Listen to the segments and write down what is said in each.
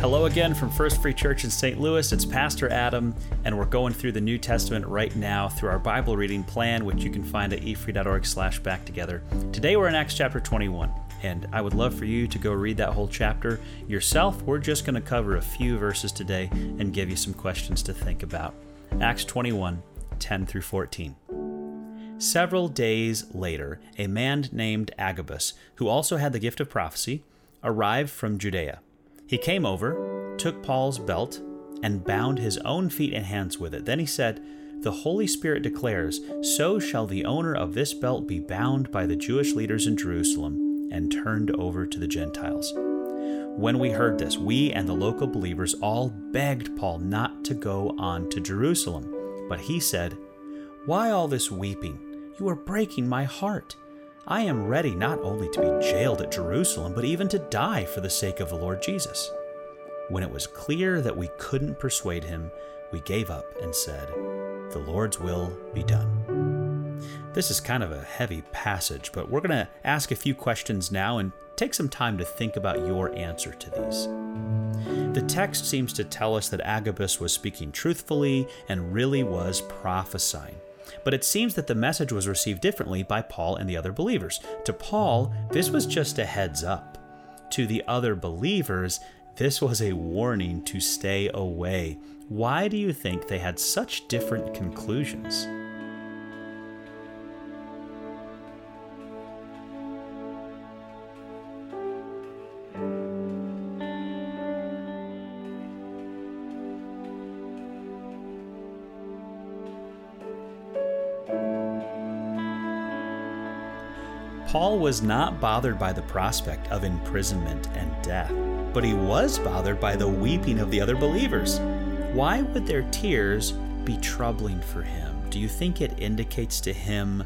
Hello again from First Free Church in St. Louis. It's Pastor Adam, and we're going through the New Testament right now through our Bible reading plan, which you can find at efree.org slash back together. Today we're in Acts chapter 21, and I would love for you to go read that whole chapter yourself. We're just going to cover a few verses today and give you some questions to think about. Acts 21, 10 through 14. Several days later, a man named Agabus, who also had the gift of prophecy, arrived from Judea. He came over, took Paul's belt, and bound his own feet and hands with it. Then he said, The Holy Spirit declares, So shall the owner of this belt be bound by the Jewish leaders in Jerusalem and turned over to the Gentiles. When we heard this, we and the local believers all begged Paul not to go on to Jerusalem. But he said, Why all this weeping? You are breaking my heart. I am ready not only to be jailed at Jerusalem, but even to die for the sake of the Lord Jesus. When it was clear that we couldn't persuade him, we gave up and said, The Lord's will be done. This is kind of a heavy passage, but we're going to ask a few questions now and take some time to think about your answer to these. The text seems to tell us that Agabus was speaking truthfully and really was prophesying. But it seems that the message was received differently by Paul and the other believers. To Paul, this was just a heads up. To the other believers, this was a warning to stay away. Why do you think they had such different conclusions? Paul was not bothered by the prospect of imprisonment and death, but he was bothered by the weeping of the other believers. Why would their tears be troubling for him? Do you think it indicates to him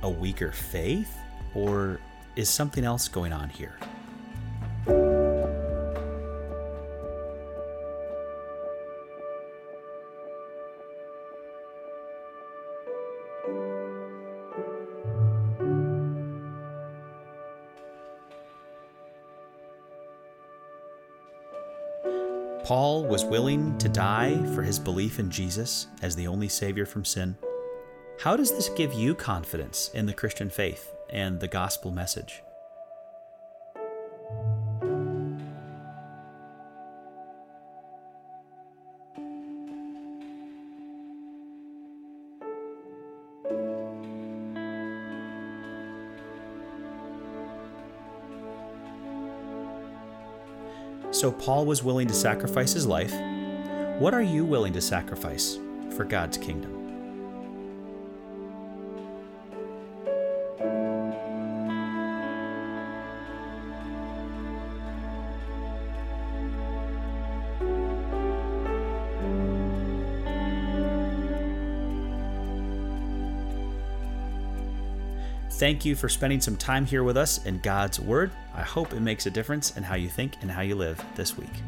a weaker faith, or is something else going on here? Paul was willing to die for his belief in Jesus as the only Savior from sin. How does this give you confidence in the Christian faith and the gospel message? So Paul was willing to sacrifice his life. What are you willing to sacrifice for God's kingdom? Thank you for spending some time here with us in God's Word. I hope it makes a difference in how you think and how you live this week.